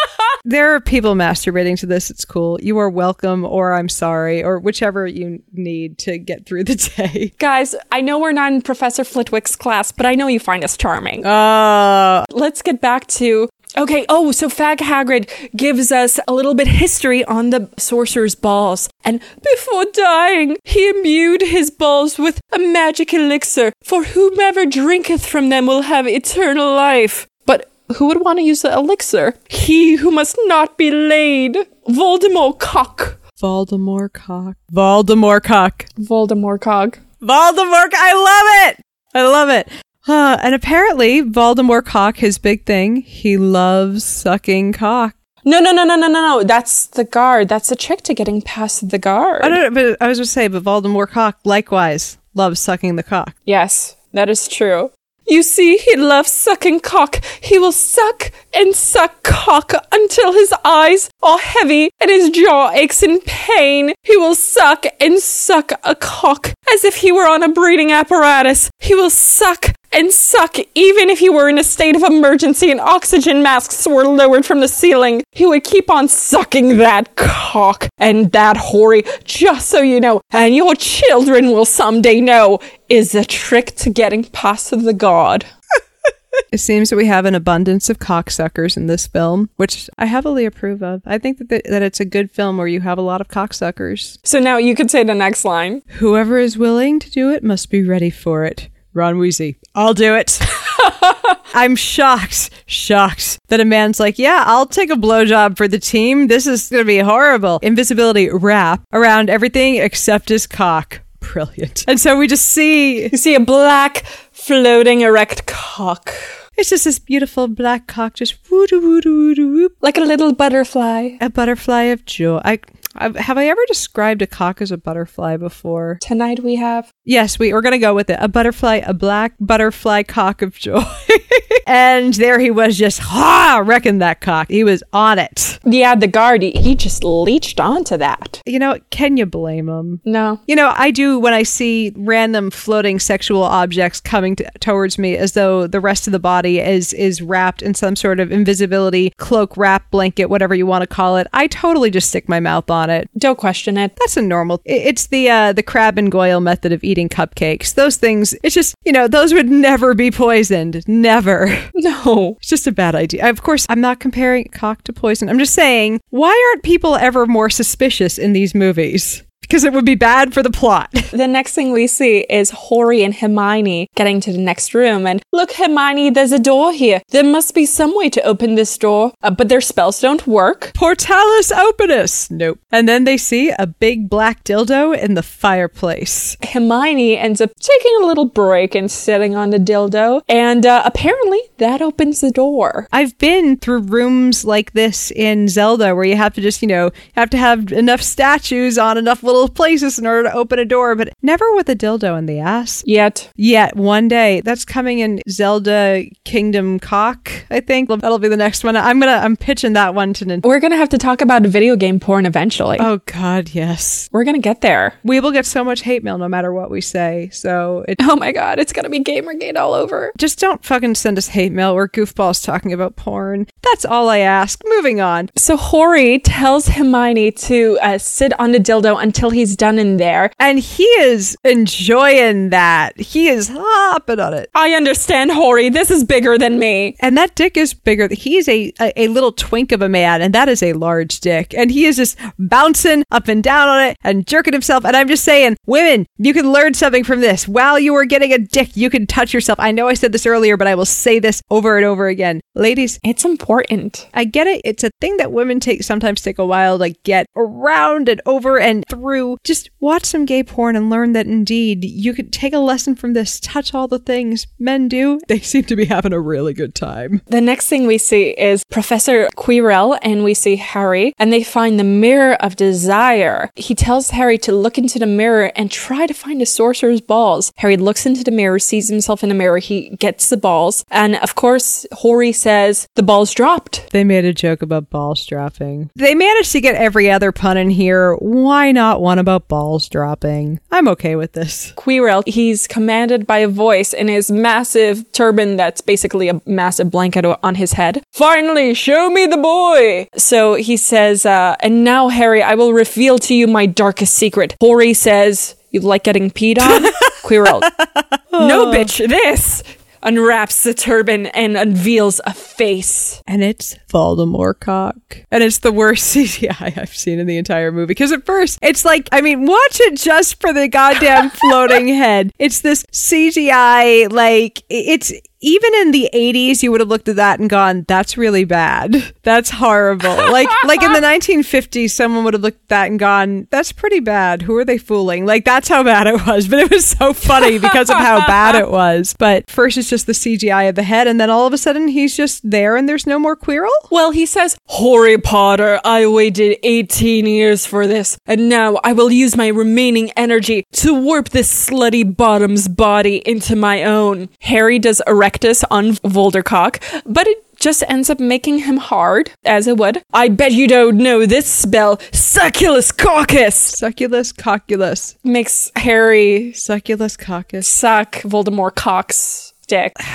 there are people masturbating to this. It's cool. You are welcome, or I'm sorry, or whichever you need to get through the day. Guys, I know we're not in Professor Flitwick's class, but I know you find us charming. Oh, Let's get back to. Okay, oh, so Fag Hagrid gives us a little bit history on the sorcerer's balls. And before dying, he imbued his balls with a magic elixir, for whomever drinketh from them will have eternal life. Who would want to use the elixir? He who must not be laid. Voldemort cock. Voldemort cock. Voldemort cock. Voldemort cock. Voldemort. I love it. I love it. Uh, and apparently, Voldemort cock, his big thing, he loves sucking cock. No, no, no, no, no, no, no. That's the guard. That's the trick to getting past the guard. I don't know, but I was going to say, but Voldemort cock likewise loves sucking the cock. Yes, that is true. You see, he loves sucking cock. He will suck and suck cock until his eyes are heavy and his jaw aches in pain. He will suck and suck a cock as if he were on a breathing apparatus. He will suck and suck even if he were in a state of emergency and oxygen masks were lowered from the ceiling. He would keep on sucking that cock and that Whorrey, just so you know, and your children will someday know, is a trick to getting past the god. It seems that we have an abundance of cocksuckers in this film, which I heavily approve of. I think that, that it's a good film where you have a lot of cocksuckers. So now you could say the next line. Whoever is willing to do it must be ready for it. Ron Weasley, I'll do it. I'm shocked, shocked that a man's like, yeah, I'll take a blowjob for the team. This is going to be horrible. Invisibility wrap around everything except his cock. Brilliant. And so we just see You see a black, floating, erect cock. it's just this beautiful black cock just woo doo woo doo woo doo whoop. Like a little butterfly. A butterfly of joy. I, I have I ever described a cock as a butterfly before? Tonight we have. Yes, we, we're going to go with it. A butterfly, a black butterfly cock of joy. and there he was just, ha, wrecking that cock. He was on it. Yeah, the guard, he, he just leached onto that. You know, can you blame him? No. You know, I do when I see random floating sexual objects coming t- towards me as though the rest of the body is is wrapped in some sort of invisibility cloak, wrap, blanket, whatever you want to call it. I totally just stick my mouth on it. Don't question it. That's a normal. It's the uh, the Crabbe and Goyle method of eating cupcakes. Those things. It's just you know those would never be poisoned. Never. No. It's just a bad idea. Of course, I'm not comparing cock to poison. I'm just saying, why aren't people ever more suspicious in these movies? Because it would be bad for the plot. The next thing we see is Whorrey and Hermione getting to the next room. And look, Hermione, there's a door here. There must be some way to open this door, uh, but their spells don't work. Portalis opinus. Nope. And then they see a big black dildo in the fireplace. Hermione ends up taking a little break and sitting on the dildo, and uh, apparently that opens the door. I've been through rooms like this in Zelda where you have to just, you know, have to have enough statues on enough little places in order to open a door, but never with a dildo in the ass. Yet. Yet one day that's coming in Zelda Kingdom Cock. I think that'll be the next one. I'm gonna I'm pitching that one to Nintendo. We're gonna have to talk about video game porn eventually. Oh God, yes. We're gonna get there. We will get so much hate mail no matter what we say. So it, Oh my god, it's gonna be Gamergate all over. just don't fucking send us hate mail. We're goofballs talking about porn. That's all I ask. Moving on. So Whorrey tells Hermione to uh, sit on the dildo until he's done in there. And he is enjoying that. He is hopping on it. I understand, Whorrey. This is bigger than me. And that dick is bigger. He's a, a, a little twink of a man, and that is a large dick. And he is just bouncing up and down on it and jerking himself. And I'm just saying, women, you can learn something from this. While you are getting a dick, you can touch yourself. I know I said this earlier, but I will say this over and over again. Ladies, It's important. I get it. It's a thing that women take sometimes take a while to get around and over and through. Just watch some gay porn and learn that indeed you could take a lesson from this. Touch all the things men do. They seem to be having a really good time. The next thing we see is Professor Quirrell and we see Harry and they find the mirror of desire. He tells Harry to look into the mirror and try to find the sorcerer's balls. Harry looks into the mirror, sees himself in the mirror, he gets the balls, and of course, Whorrey says the balls dropped. They made a joke about balls dropping. They managed to get every other pun in here. Why not one about balls dropping? I'm okay with this. Quirrell, he's commanded by a voice in his massive turban that's basically a massive blanket on his head. Finally, show me the boy! So he says, uh, and now, Harry, I will reveal to you my darkest secret. Whorrey says, You like getting peed on? Quirrell, no, bitch, this! Unwraps the turban and unveils a face. And it's Voldemort cock. And it's the worst CGI I've seen in the entire movie. Because at first, it's like, I mean, watch it just for the goddamn floating head. It's this CGI, like, it's even in the 80s you would have looked at that and gone that's really bad. That's horrible. Like like in the 1950s someone would have looked at that and gone that's pretty bad. Who are they fooling? Like that's how bad it was but it was so funny because of how bad it was. But first it's just the cgi of the head and then all of a sudden he's just there and there's no more quirrell? Well, he says, Harry Potter, I waited 18 years for this, and now I will use my remaining energy to warp this slutty bottom's body into my own. Harry does On Voldecock, but it just ends up making him hard, as it would. I bet you don't know this spell, Succulus Caucus! succulus cocculus Makes Harry succulus caucus suck Voldemort Cock's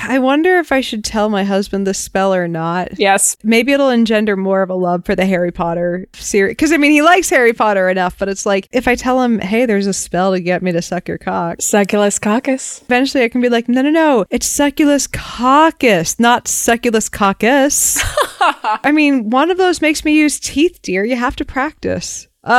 i wonder if i should tell my husband the spell or not Yes. maybe it'll engender more of a love for the Harry Potter series. Because I mean, he likes Harry Potter enough, but it's like if I tell him, "Hey, there's a spell to get me to suck your cock," Succulus Caucus. eventually I can be like, "No, no, no, it's succulus caucus, not succulus caucus." I mean, one of those makes me use teeth, dear. You have to practice. Oh,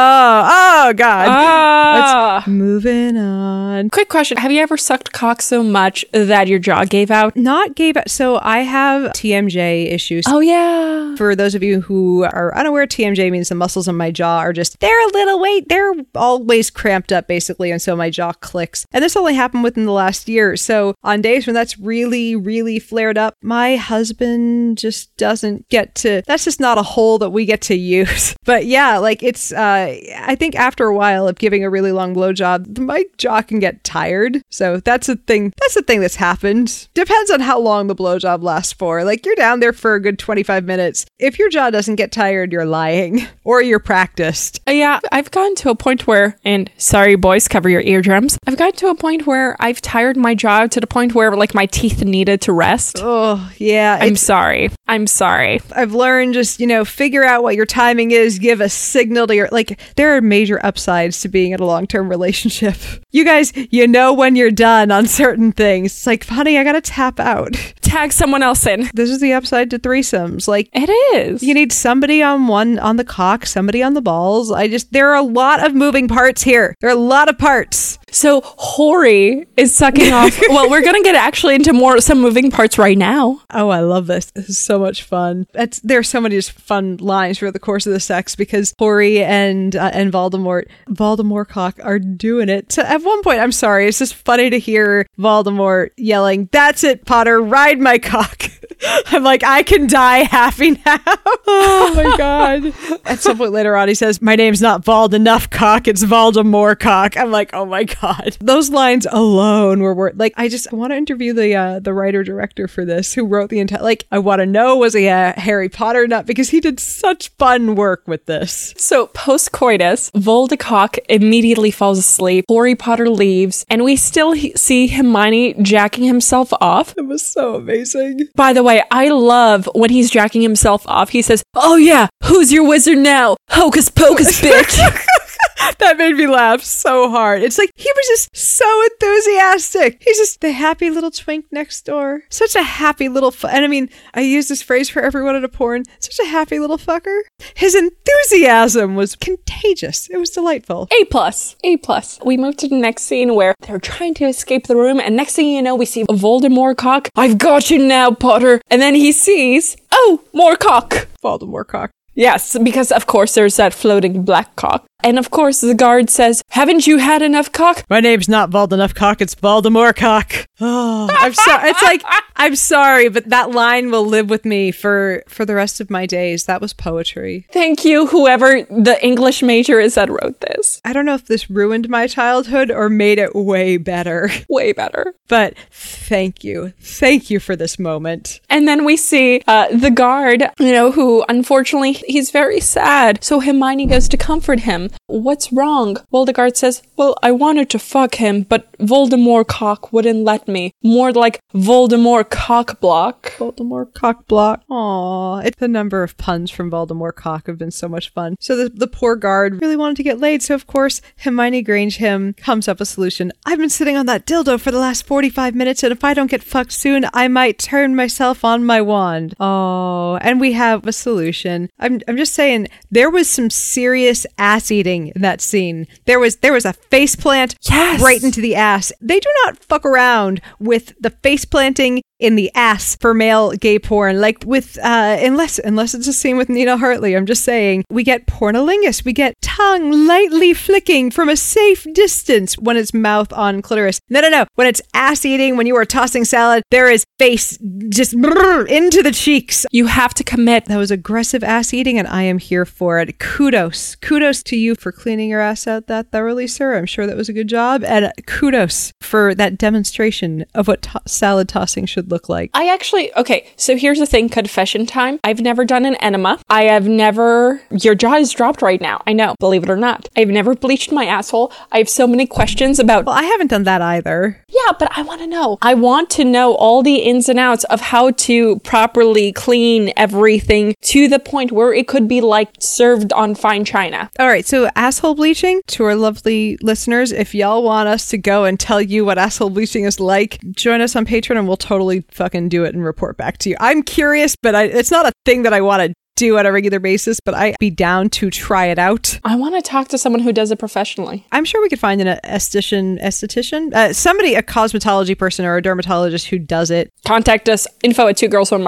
oh, God. Ah. Let's moving on. Quick question. Have you ever sucked cock so much that your jaw gave out? Not gave but so I have TMJ issues. Oh, yeah. For those of you who are unaware, TMJ means the muscles in my jaw are just, they're a little weight. They're always cramped up, basically. And so my jaw clicks. And this only happened within the last year. So on days when that's really, really flared up, my husband just doesn't get to, that's just not a hole that we get to use. But yeah, like it's, uh, I think after a while of giving a really long blowjob, my jaw can get tired. So that's a thing, that's a thing that's happened. Depends on how long the blowjob lasts for. Like you're down there for a good 25 minutes. If your jaw doesn't get tired, you're lying or you're practiced. Yeah, I've gotten to a point where, and sorry, boys, cover your eardrums. I've gotten to a point where I've tired my jaw to the point where, like, my teeth needed to rest. Oh, yeah. I'm sorry. I'm sorry. I've learned just, you know, figure out what your timing is, give a signal to your like there are major upsides to being in a long-term relationship. You guys, you know when you're done on certain things. It's like, honey, I got to tap out. Tag someone else in. This is the upside to threesomes. Like It is. you need somebody on one on the cock, somebody on the balls. I just there are a lot of moving parts here. There are a lot of parts. So Whorrey is sucking off. well, we're gonna get actually into more some moving parts right now. Oh, I love this. This is so much fun. It's, there are so many just fun lines throughout the course of the sex because Whorrey and uh, and Voldemort, Voldemort cock are doing it. So at one point, I'm sorry, it's just funny to hear Voldemort yelling, "That's it, Potter, ride my cock." I'm like, I can die happy now. oh my god. At some point later on, he says, My name's not Vald enough cock, it's Voldemort cock. I'm like, oh my god. Those lines alone were worth like I just want to interview the uh the writer director for this who wrote the entire like I want to know was he a Harry Potter nut because he did such fun work with this. So post coitus, Voldecock immediately falls asleep. Harry Potter leaves, and we still he- see Hermione jacking himself off. It was so amazing. By the way, I love when he's jacking himself off. He says, "Oh yeah, who's your wizard now? Hocus pocus, bitch." that made me laugh so hard. It's like he was just so enthusiastic. He's just the happy little twink next door. Such a happy little fu- and I mean, I use this phrase for everyone at a porn. Such a happy little fucker. His enthusiasm was contagious. It was delightful. A plus, A plus. We move to the next scene where they're trying to escape the room, and next thing you know, we see Voldemort cock. I've got you now, Potter. And then he sees, oh, more cock. Voldemort cock. Yes, because of course there's that floating black cock. And of course the guard says, Haven't you had enough cock? My name's not Vald enough cock, it's Voldemort cock. Oh, I'm sorry. It's like I'm sorry, but that line will live with me for for the rest of my days. That was poetry. Thank you, whoever the English major is that wrote this. I don't know if this ruined my childhood or made it way better. Way better. But thank you. Thank you for this moment. And then we see uh, the guard, you know, who unfortunately he's very sad. So Hermione goes to comfort him. What's wrong? Well, the guard says, Well, I wanted to fuck him, but Voldemort cock wouldn't let me. More like Voldemort cock block. Voldemort cock block. Aw, it's the number of puns from Voldemort cock have been so much fun. So the, the poor guard really wanted to get laid. So of course, Hermione Grange him comes up a solution. I've been sitting on that dildo for the last 45 minutes, and if I don't get fucked soon, I might turn myself on my wand. Oh, and we have a solution. I'm, I'm just saying, there was some serious ass eating in that scene. There was there was a face plant Yes. right into the ass. They do not fuck around with the face planting in the ass for male gay porn. Like with uh unless unless it's a scene with Nina Hartley. I'm just saying we get pornolingus. We get tongue lightly flicking from a safe distance when it's mouth on clitoris. No no no. When it's ass eating, when you are tossing salad, there is face just into the cheeks. You have to commit. That was aggressive ass eating, and I am here for it. Kudos. Kudos to you for cleaning your ass out that thoroughly, sir. I'm sure that was a good job. And kudos for that demonstration of what to- salad tossing should look like. I actually, okay, so here's the thing confession time. I've never done an enema. I have never, your jaw is dropped right now. I know, believe it or not. I've never bleached my asshole. I have so many questions about, Well, I haven't done that either. yeah, but I want to know. I want to know all the ins and outs of how to properly clean everything to the point where it could be like served on fine china. All right, so asshole bleaching to our lovely listeners. If y'all want us to go and tell you what asshole bleaching is like, join us on Patreon and we'll totally fucking do it and report back to you. I'm curious, but I, it's not a thing that I want to do on a regular basis, but I'd be down to try it out. I want to talk to someone who does it professionally. I'm sure we could find an esthetician, esthetician, uh, somebody, a cosmetology person or a dermatologist who does it. Contact us, info at two girls one.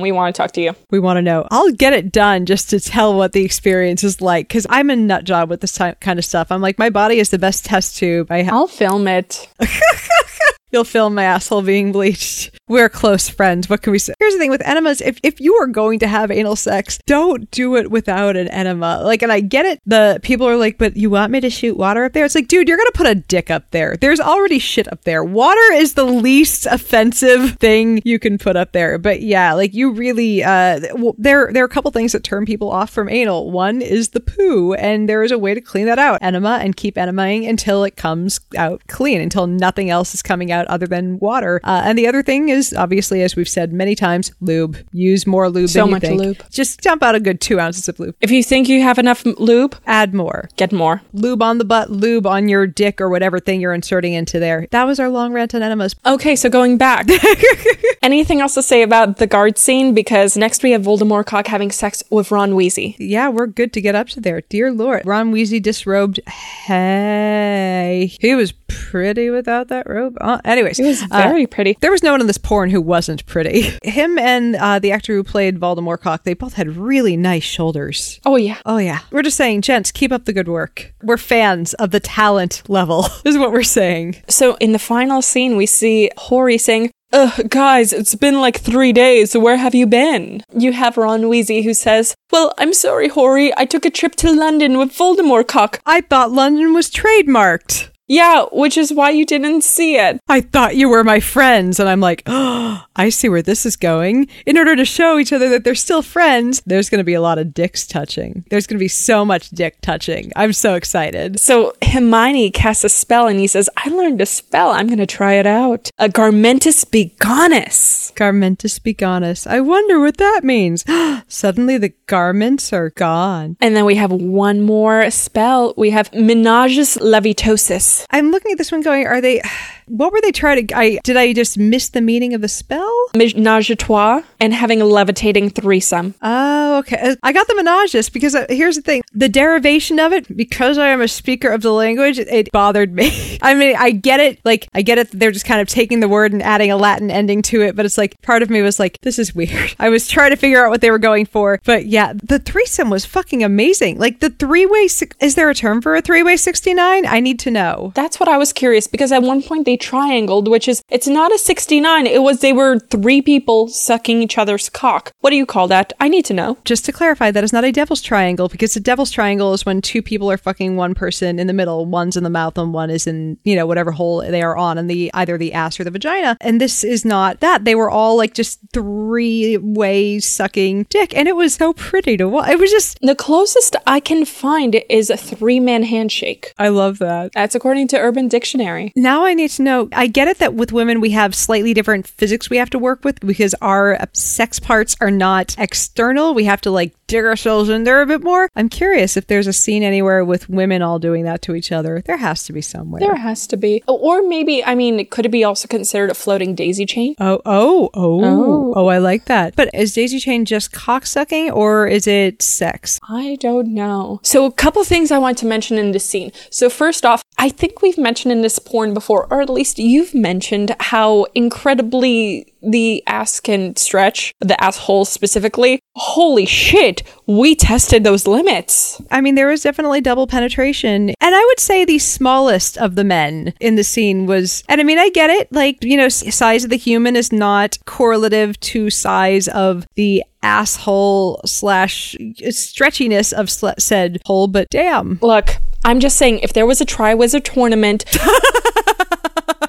We want to talk to you. We want to know. I'll get it done just to tell what the experience is like because I'm a nut job with this kind of stuff. I'm like, my body is the best test tube. I I'll film it. You'll film my asshole being bleached. We're close friends. What can we say? Here's the thing with enemas. If, if you are going to have anal sex, don't do it without an enema. Like, and I get it. The people are like, but you want me to shoot water up there? It's like, dude, you're going to put a dick up there. There's already shit up there. Water is the least offensive thing you can put up there. But yeah, like you really, uh, well, there, there are a couple things that turn people off from anal. One is the poo, and there is a way to clean that out. Enema and keep enemaing until it comes out clean, until nothing else is coming out other than water. Uh, and the other thing is, obviously, as we've said many times, lube. Use more lube So than you much think. lube. Just dump out a good two ounces of lube. If you think you have enough lube, Add more. get more. Lube on the butt, lube on your dick or whatever thing you're inserting into there. That was our long rant on enemas. Okay, so going back. Anything else to say about the guard scene? Because next we have Voldemort cock having sex with Ron Weasley. Yeah, we're good to get up to there. Dear Lord. Ron Weasley disrobed. Hey. He was pretty without that robe. Uh, anyways. He was uh, very pretty. There was no one in this porn who wasn't pretty. Him and uh, the actor who played Voldemort Cock, they both had really nice shoulders. Oh yeah. Oh, yeah. We're just saying, gents, keep up the good work. We're fans of the talent level, This is what we're saying. So in the final scene, we see Whorrey saying, Ugh, guys, it's been like three days. Where have you been? You have Ron Weasley who says, Well, I'm sorry, Whorrey. I took a trip to London with Voldemort cock. I thought London was trademarked. Yeah, which is why you didn't see it. I thought you were my friends. And I'm like, oh, I see where this is going. In order to show each other that they're still friends, there's going to be a lot of dicks touching. There's going to be so much dick touching. I'm so excited. So Hermione casts a spell and he says, I learned a spell. I'm going to try it out. A Garmentus Begonis. Garmentus Begonis. I wonder what that means. Suddenly the garments are gone. And then we have one more spell. We have Menages Levitosis. I'm looking at this one going, are they. What were they trying to? I did I just miss the meaning of the spell? Menage a trois and having a levitating threesome. Oh, okay. I got the menage menages because uh, here's the thing: the derivation of it. Because I am a speaker of the language, it, it bothered me. I mean, I get it. Like, I get it. That they're just kind of taking the word and adding a Latin ending to it, but it's like part of me was like, this is weird. I was trying to figure out what they were going for, but yeah, the threesome was fucking amazing. Like the three way. Is there a term for a three way sixty nine? I need to know. That's what I was curious because at one point they triangled, which is it's not a 69. It was they were three people sucking each other's cock. What do you call that? I need to know. Just to clarify, that is not a devil's triangle because a devil's triangle is when two people are fucking one person in the middle, one's in the mouth and one is in, you know, whatever hole they are on and the either the ass or the vagina. And this is not that. They were all like just three way sucking dick and it was so pretty to watch. It was just the closest I can find is a three man handshake. I love that. That's according to Urban Dictionary. Now I need to know. I get it that with women we have slightly different physics we have to work with because our sex parts are not external. We have to like dig ourselves in there a bit more. I'm curious if there's a scene anywhere with women all doing that to each other. There has to be somewhere. There has to be. Or maybe, I mean, could it be also considered a floating daisy chain? Oh, oh, oh, oh, oh I like that. But is daisy chain just cocksucking or is it sex? I don't know. So, a couple things I want to mention in this scene. So, first off, I think we've mentioned in this porn before, or at least you've mentioned how incredibly the ass can stretch, the asshole specifically. Holy shit, we tested those limits. I mean, there was definitely double penetration. And I would say the smallest of the men in the scene was, and I mean, I get it. Like, you know, size of the human is not correlative to size of the asshole slash uh, stretchiness of said hole, but damn. Look, I'm just saying, if there was a Triwizard tournament.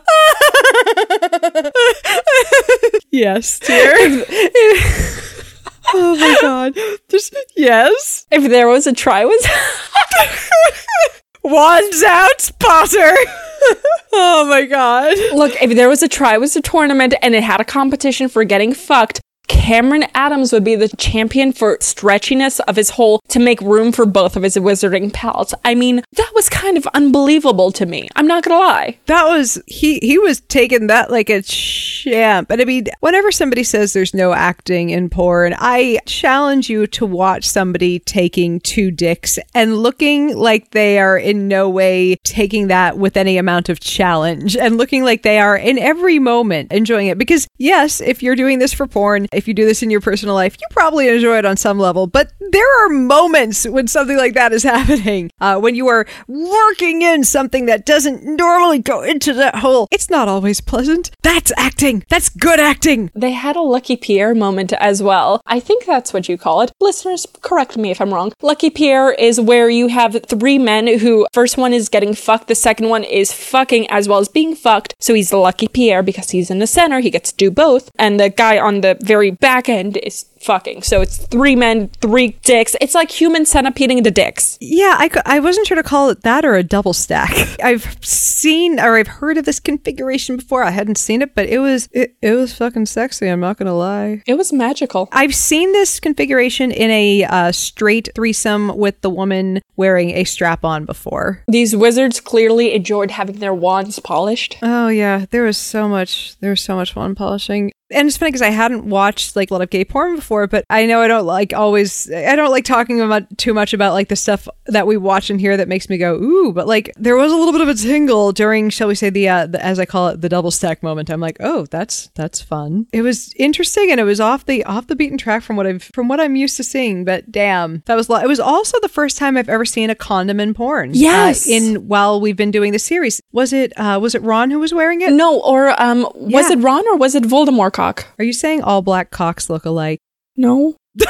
yes, dear. oh my god. Just yes. If there was a Triwizard. Wands out, Potter. oh my god. Look, if there was a Triwizard tournament and it had a competition for getting fucked, Cameron Adams would be the champion for stretchiness of his hole to make room for both of his wizarding pals. I mean, that was kind of unbelievable to me. I'm not gonna lie. That was he he was taking that like a champ. And I mean, whenever somebody says there's no acting in porn, I challenge you to watch somebody taking two dicks and looking like they are in no way taking that with any amount of challenge and looking like they are in every moment enjoying it. Because yes, if you're doing this for porn, if you do this in your personal life, you probably enjoy it on some level, but there are moments when something like that is happening. Uh, when you are working in something that doesn't normally go into that hole. It's not always pleasant. That's acting. That's good acting. They had a Lucky Pierre moment as well. I think that's what you call it. Listeners, correct me if I'm wrong. Lucky Pierre is where you have three men who, first one is getting fucked, the second one is fucking as well as being fucked. So he's the Lucky Pierre because he's in the center. He gets to do both. And the guy on the very back end is fucking. So it's three men, three dicks. It's like human centipeding the dicks. Yeah, I, I wasn't sure to call it that or a double stack. I've seen or I've heard of this configuration before. I hadn't seen it, but it was it, it was fucking sexy. I'm not gonna lie. It was magical. I've seen this configuration in a uh, straight threesome with the woman wearing a strap on before. These wizards clearly enjoyed having their wands polished. Oh yeah, there was so much. There was so much wand polishing And it's funny because I hadn't watched like a lot of gay porn before, but I know I don't like always, I don't like talking about too much about like the stuff that we watch in here that makes me go, ooh, but like there was a little bit of a tingle during, shall we say, the, uh, the as I call it, the double stack moment. I'm like, oh, that's, that's fun. It was interesting and it was off the, off the beaten track from what I've, from what I'm used to seeing, but damn, that was, lo- it was also the first time I've ever seen a condom in porn. Yes. Uh, in, while we've been doing the series. Was it, uh, was it Ron who was wearing it? No, or um, was Yeah. it Ron or was it Voldemort cock? Are you saying all black cocks look alike? No.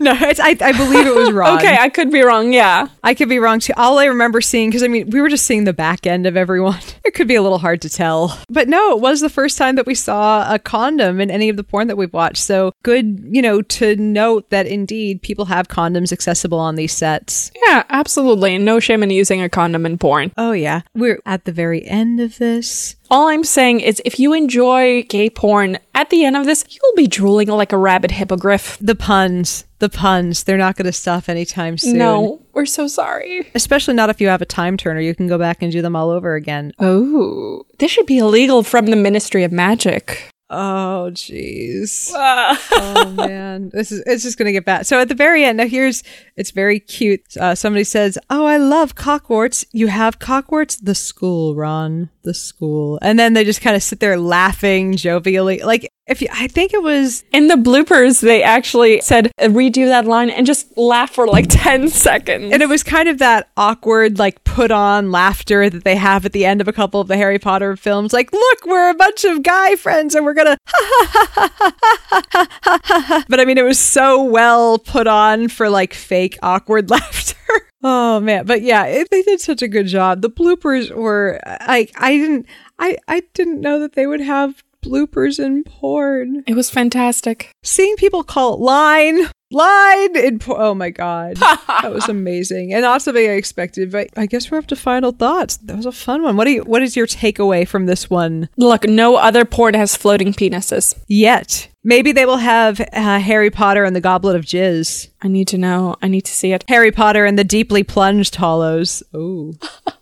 No, it's, I, I believe it was Ron. Okay, I could be wrong. Yeah. I could be wrong too. All I remember seeing, because I mean, we were just seeing the back end of everyone. It could be a little hard to tell. But no, it was the first time that we saw a condom in any of the porn that we've watched. So good, you know, to note that indeed people have condoms accessible on these sets. Yeah, absolutely. No shame in using a condom in porn. Oh, yeah. We're at the very end of this. All I'm saying is if you enjoy gay porn, at the end of this, you'll be drooling like a rabid hippogriff. The puns, the puns, they're not going to stop anytime soon. No, we're so sorry. Especially not if you have a time turner. You can go back and do them all over again. Oh, this should be illegal from the Ministry of Magic. Oh, jeez. oh man, this is it's just gonna get bad. So at the very end, now here's it's very cute. Uh, somebody says, "Oh, I love Cockwarts. You have Cockwarts? The school, Ron, the school." And then they just kind of sit there laughing jovially, like if you, I think it was In the bloopers, they actually said uh, redo that line and just laugh for like 10 seconds. And it was kind of that awkward, like put on laughter that they have at the end of a couple of the Harry Potter films. Like, look, we're a bunch of guy friends and we're gonna. but I mean, it was so well put on for like fake awkward laughter. Oh man, but yeah, it, they did such a good job. The bloopers were like I didn't, I I didn't know that they would have bloopers in porn. it was fantastic. Seeing people call it line, line in po- oh my god, that was amazing and not something I expected. But I guess we're up to final thoughts. That was a fun one. What do you? What is your takeaway from this one? Look, no other porn has floating penises. Yet, maybe they will have uh, Harry Potter and the Goblet of Jizz. I need to know. I need to see it. Harry Potter and the deeply plunged hollows. Ooh.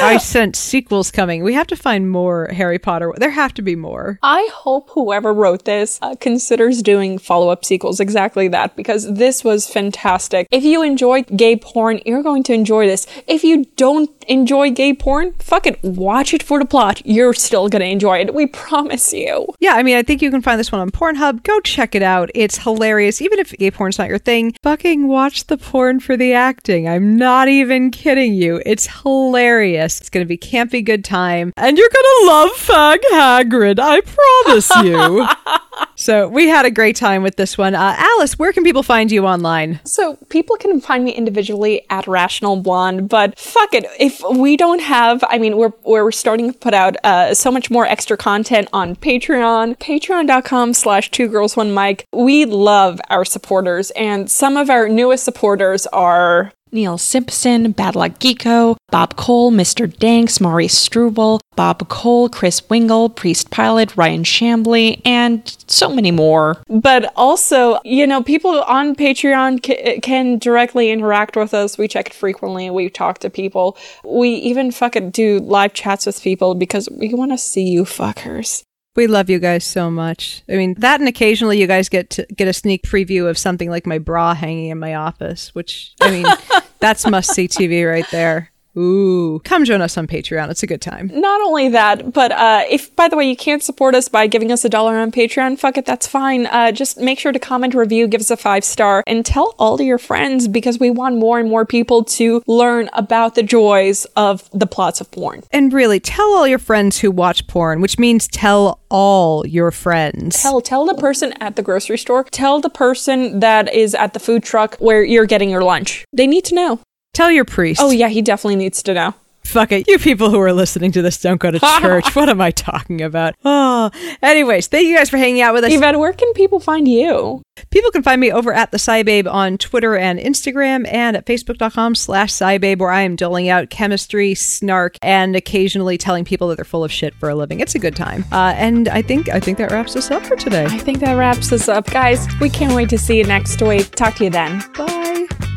I sense sequels coming. We have to find more Harry Potter. There have to be more. I hope whoever wrote this uh, considers doing follow up sequels exactly that because this was fantastic. If you enjoy gay porn, you're going to enjoy this. If you don't enjoy gay porn, fuck it, watch it for the plot. You're still going to enjoy it. We promise you. Yeah, I mean, I think you can find this one on Pornhub. Go check it out. It's hilarious. Even if gay porn's not your thing, fucking watch the porn for the acting. I'm not even kidding you. It's hilarious. It's going to be campy good time. And you're going to love Fag Hagrid. I promise you. so we had a great time with this one. Uh, Alice, where can people find you online? So people can find me individually at Rational Blonde, but fuck it. If we don't have, I mean, we're we're starting to put out uh, so much more extra content on Patreon, patreon.com slash two girls one mic. We love our supporters, and some of our newest supporters are Neil Simpson, Bad Luck Geeko, Bob Cole, Mr. Danks, Maurice Struble, Bob Cole, Chris Wingle, Priest Pilot, Ryan Shambly, and so many more. But also, you know, people on Patreon ca- can directly interact with us. We check it frequently. We talk to people. We even fucking do live chats with people because we want to see you fuckers. We love you guys so much. I mean, that and occasionally you guys get to get a sneak preview of something like my bra hanging in my office, which I mean, that's must see TV right there. Ooh, come join us on Patreon. It's a good time. Not only that, but uh, if, by the way, you can't support us by giving us a dollar on Patreon, fuck it, that's fine. Uh, just make sure to comment, review, give us a five star, and tell all your friends because we want more and more people to learn about the joys of the plots of porn. And really, tell all your friends who watch porn, which means tell all your friends. Tell, tell the person at the grocery store, tell the person that is at the food truck where you're getting your lunch. They need to know. Tell your priest. Oh, yeah, he definitely needs to know. Fuck it. You people who are listening to this don't go to church. what am I talking about? Oh, anyways, thank you guys for hanging out with us. Yvette, where can people find you? People can find me over at the SciBabe on Twitter and Instagram and at facebook.com slash SciBabe where I am doling out chemistry, snark, and occasionally telling people that they're full of shit for a living. It's a good time. Uh, and I think I think that wraps us up for today. I think that wraps us up. Guys, we can't wait to see you next week. Talk to you then. Bye.